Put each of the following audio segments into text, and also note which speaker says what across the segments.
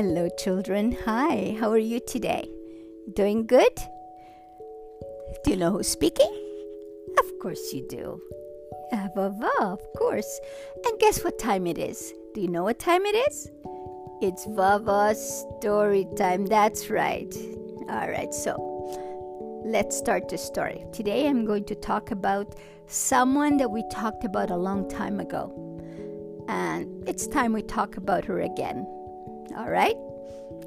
Speaker 1: Hello, children. Hi, how are you today? Doing good? Do you know who's speaking? Of course you do. Vava, of course. And guess what time it is? Do you know what time it is? It's Vava's story time. That's right. All right, so let's start the story. Today I'm going to talk about someone that we talked about a long time ago. And it's time we talk about her again. All right?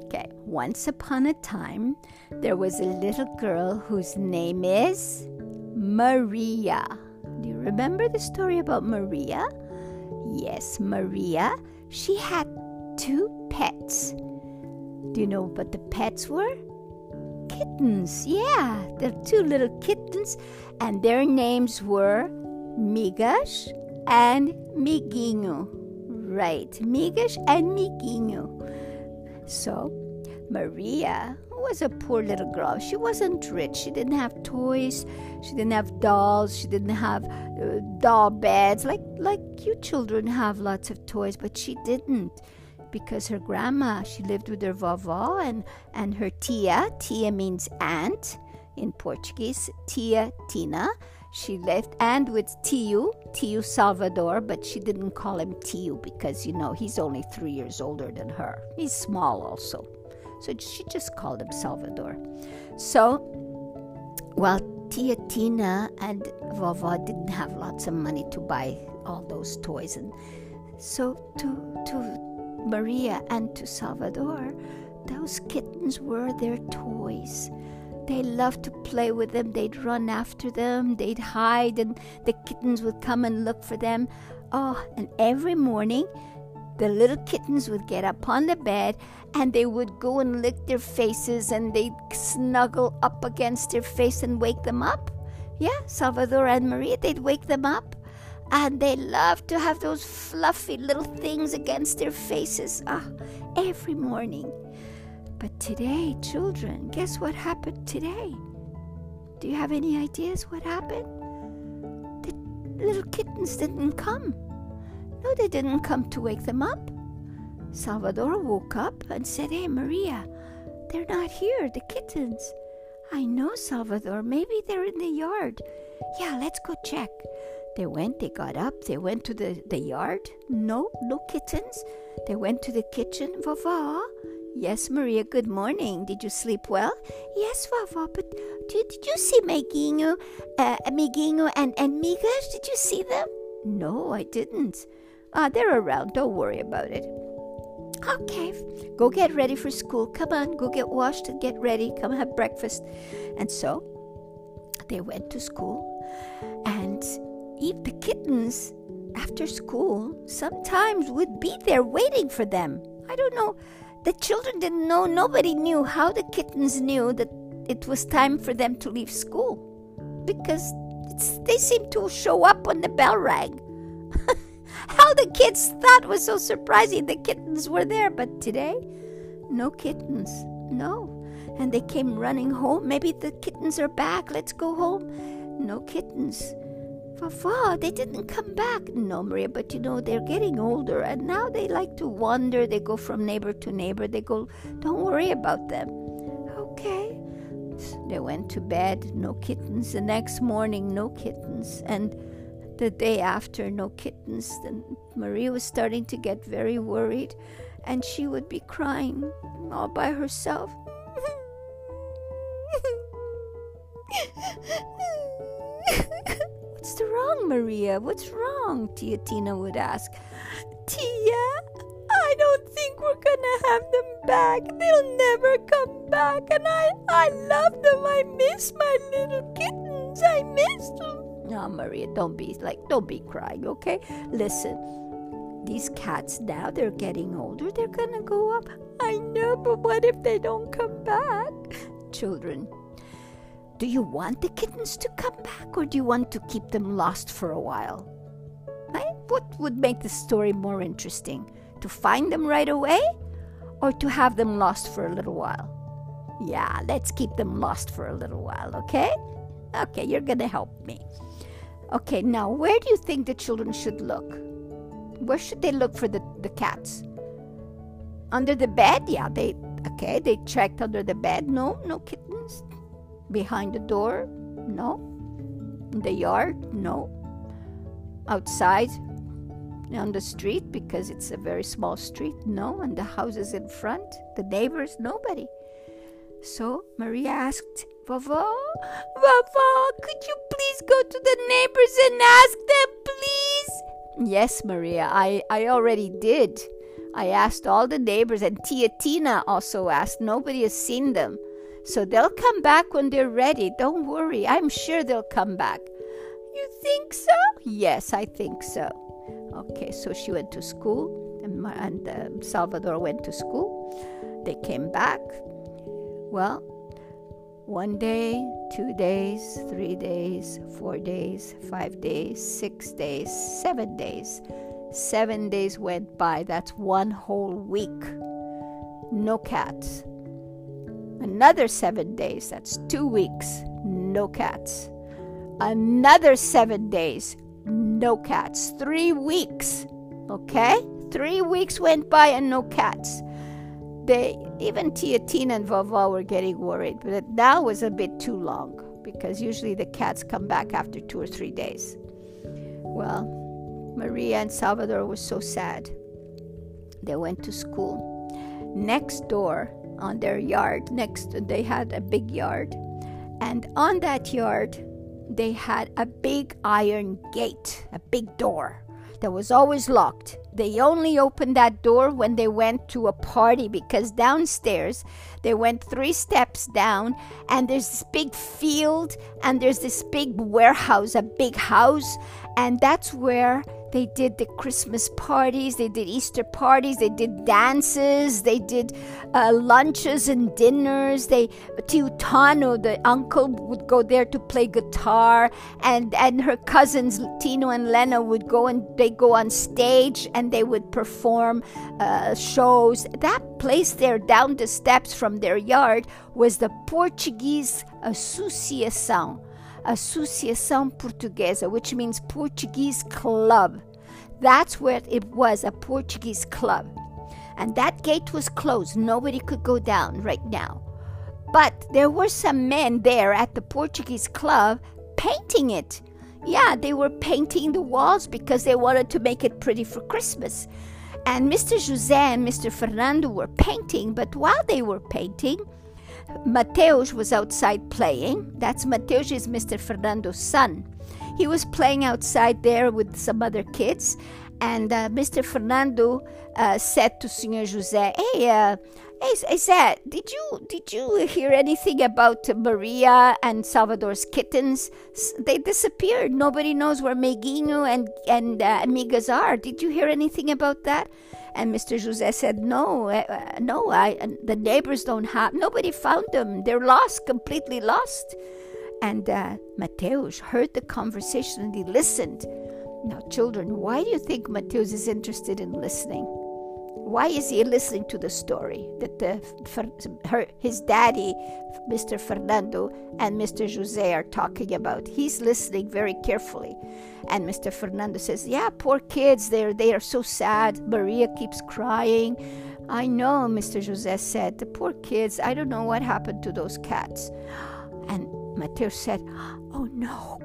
Speaker 1: Okay. Once upon a time, there was a little girl whose name is Maria. Do you remember the story about Maria? Yes, Maria. She had two pets. Do you know what the pets were? Kittens. Yeah, the two little kittens, and their names were Migas and Migino. Right, Migas and Migino. So, Maria was a poor little girl. She wasn't rich. She didn't have toys. She didn't have dolls. She didn't have uh, doll beds like like you children have lots of toys, but she didn't because her grandma, she lived with her vovó and and her tia. Tia means aunt in Portuguese. Tia Tina. She left and with Tio, Tio Salvador, but she didn't call him Tio because you know he's only three years older than her. He's small also. So she just called him Salvador. So while Tia Tina and Vova didn't have lots of money to buy all those toys and so to to Maria and to Salvador, those kittens were their toys. They loved to play with them. They'd run after them. They'd hide, and the kittens would come and look for them. Oh, and every morning, the little kittens would get up on the bed and they would go and lick their faces and they'd snuggle up against their face and wake them up. Yeah, Salvador and Maria, they'd wake them up. And they loved to have those fluffy little things against their faces. Ah, every morning. But today, children, guess what happened today? Do you have any ideas what happened? The little kittens didn't come. No, they didn't come to wake them up. Salvador woke up and said, Hey, Maria, they're not here, the kittens. I know, Salvador. Maybe they're in the yard. Yeah, let's go check. They went, they got up, they went to the, the yard. No, no kittens. They went to the kitchen. Vava, Yes, Maria, good morning. Did you sleep well? Yes, Vava, but did, did you see Migino, uh, Migino and, and Migas? Did you see them? No, I didn't. Ah, they're around. Don't worry about it. Okay, go get ready for school. Come on, go get washed and get ready. Come have breakfast. And so they went to school and eat the kittens after school sometimes would be there waiting for them. I don't know the children didn't know, nobody knew how the kittens knew that it was time for them to leave school because they seemed to show up when the bell rang. how the kids thought was so surprising the kittens were there, but today, no kittens, no. And they came running home. Maybe the kittens are back. Let's go home. No kittens. Vava, they didn't come back. No, Maria, but you know, they're getting older and now they like to wander. They go from neighbor to neighbor. They go, don't worry about them. Okay. They went to bed, no kittens. The next morning, no kittens. And the day after, no kittens. Then Maria was starting to get very worried and she would be crying all by herself. Maria? What's wrong? Tia Tina would ask.
Speaker 2: Tia, I don't think we're gonna have them back. They'll never come back. And I, I love them. I miss my little kittens. I miss them.
Speaker 1: No, Maria, don't be like, don't be crying, okay? Listen, these cats now they're getting older. They're gonna go up.
Speaker 2: I know, but what if they don't come back?
Speaker 1: Children, do you want the kittens to come back or do you want to keep them lost for a while? What would make the story more interesting? To find them right away or to have them lost for a little while? Yeah, let's keep them lost for a little while, okay? Okay, you're gonna help me. Okay, now where do you think the children should look? Where should they look for the, the cats? Under the bed? Yeah, they okay, they checked under the bed. No, no kittens. Behind the door? No. In the yard? No. Outside? On the street because it's a very small street? No. And the houses in front? The neighbors? Nobody. So Maria asked Vava, Vava, could you please go to the neighbors and ask them, please? Yes, Maria, I, I already did. I asked all the neighbors, and Tia Tina also asked. Nobody has seen them. So they'll come back when they're ready. Don't worry. I'm sure they'll come back. You think so? Yes, I think so. Okay, so she went to school, and, and uh, Salvador went to school. They came back. Well, one day, two days, three days, four days, five days, six days, seven days. Seven days went by. That's one whole week. No cats. Another seven days. That's two weeks. No cats. Another seven days. No cats. Three weeks. Okay? Three weeks went by and no cats they even Tia Tina and Vava were getting worried, but it now was a bit too long because usually the cats come back after two or three days. Well, Maria and Salvador were so sad. They went to school. Next door on their yard, next they had a big yard, and on that yard they had a big iron gate, a big door that was always locked. They only opened that door when they went to a party because downstairs they went three steps down and there's this big field and there's this big warehouse, a big house, and that's where they did the Christmas parties, they did Easter parties, they did dances, they did uh, lunches and dinners. They Tiutano, the uncle, would go there to play guitar, and and her cousins Tino and Lena would go and they go on stage and they would perform uh, shows. That place there, down the steps from their yard, was the Portuguese Associação Associação Portuguesa, which means Portuguese club. That's where it was, a Portuguese club. And that gate was closed. Nobody could go down right now. But there were some men there at the Portuguese club painting it. Yeah, they were painting the walls because they wanted to make it pretty for Christmas. And Mr. Jose and Mr. Fernando were painting, but while they were painting, Mateus was outside playing. That's Mateus is Mr. Fernando's son. He was playing outside there with some other kids, and uh, Mr. Fernando uh, said to Senor Jose, "Hey, uh, hey, Zé, did you did you hear anything about Maria and Salvador's kittens? They disappeared. Nobody knows where Migino and and uh, Amigas are. Did you hear anything about that?" And Mr. Jose said, "No, uh, uh, no. I the neighbors don't have. Nobody found them. They're lost, completely lost." And uh, Mateus heard the conversation and he listened. Now, children, why do you think Mateus is interested in listening? Why is he listening to the story that her, his daddy, Mr. Fernando, and Mr. Jose are talking about? He's listening very carefully. And Mr. Fernando says, Yeah, poor kids, they're, they are so sad. Maria keeps crying. I know, Mr. Jose said, the poor kids, I don't know what happened to those cats. And Mateus said, Oh no.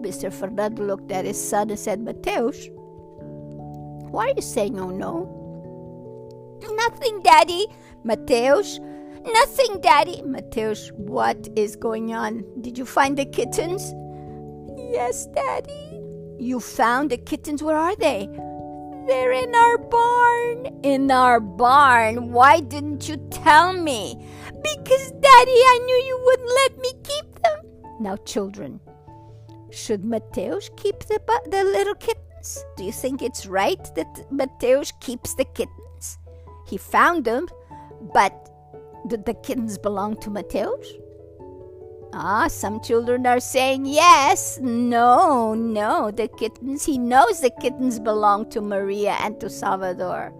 Speaker 1: Mr. Fernando looked at his son and said, Mateus, why are you saying oh no? Nothing, Daddy. Mateus, nothing, Daddy. Mateus, what is going on? Did you find the kittens?
Speaker 2: Yes, Daddy.
Speaker 1: You found the kittens? Where are they?
Speaker 2: They're in our barn.
Speaker 1: In our barn? Why didn't you tell me?
Speaker 2: Because, Daddy, I knew you wouldn't let me keep them.
Speaker 1: Now, children, should Mateus keep the, the little kittens? Kittens? Do you think it's right that Mateus keeps the kittens? He found them, but did the kittens belong to Mateus? Ah, some children are saying yes. No, no, the kittens, he knows the kittens belong to Maria and to Salvador.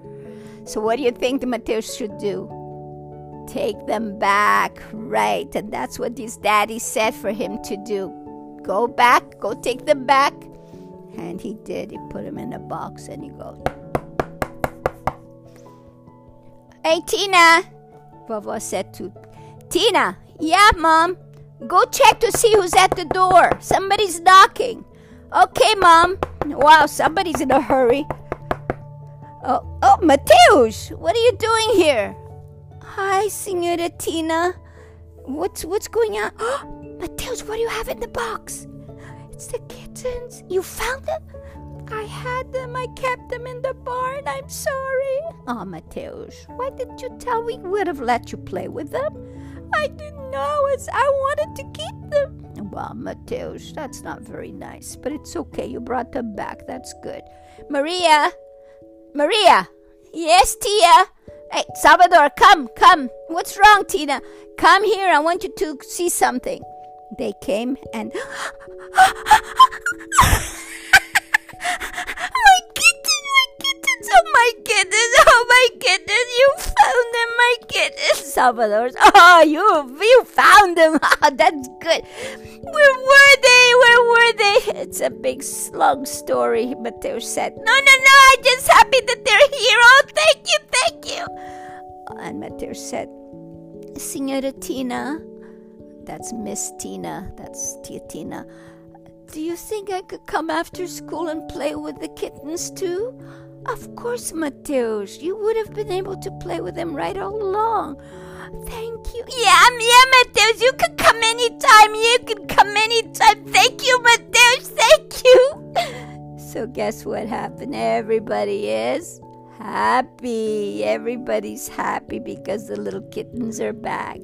Speaker 1: So, what do you think the Mateus should do? Take them back, right? And that's what his daddy said for him to do. Go back, go take them back, and he did. He put him in a box and he goes. Hey, Tina, Vava said to Tina. Yeah, Mom. Go check to see who's at the door. Somebody's knocking. Okay, Mom. Wow, somebody's in a hurry. Oh, oh, Mateus, what are you doing here? Hi, Senora Tina. What's what's going on? Mateus, what do you have in the box?
Speaker 2: It's the kittens. You found them? I had them. I kept them in the barn. I'm sorry.
Speaker 1: Oh, Mateus, why didn't you tell me? We would have let you play with them.
Speaker 2: I didn't know as I wanted to keep them.
Speaker 1: Well, Mateus, that's not very nice, but it's okay. You brought them back. That's good. Maria! Maria! Yes, Tia? Hey, Salvador, come, come. What's wrong, Tina? Come here. I want you to see something. They came and.
Speaker 2: my kittens, my kittens, oh my goodness, oh my goodness, you found them, my kittens.
Speaker 1: Salvador's, oh, you, you found them. Oh, that's good.
Speaker 2: Where were they? Where were they?
Speaker 1: It's a big slug story, Mateo said.
Speaker 2: No, no, no, I'm just happy that they're here. Oh, thank you, thank you.
Speaker 1: And Mateo said, Senora Tina, that's Miss Tina. That's Tia Tina. Do you think I could come after school and play with the kittens too? Of course, Mateus. You would have been able to play with them right all along.
Speaker 2: Thank you. Yeah, yeah, Mateus. You can come anytime. You can come anytime. Thank you, Mateus. Thank you.
Speaker 1: So, guess what happened? Everybody is happy. Everybody's happy because the little kittens are back.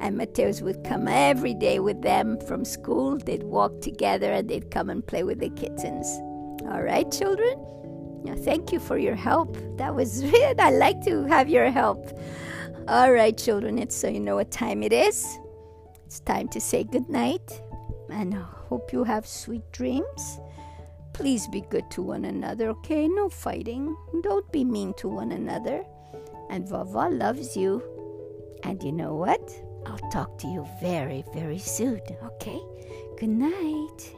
Speaker 1: And Mateus would come every day with them from school. They'd walk together and they'd come and play with the kittens. All right, children? Now, thank you for your help. That was it. I like to have your help. All right, children, it's so you know what time it is. It's time to say good night and hope you have sweet dreams. Please be good to one another, okay? No fighting. Don't be mean to one another. And Vava loves you. And you know what? I'll talk to you very, very soon, okay? Good night.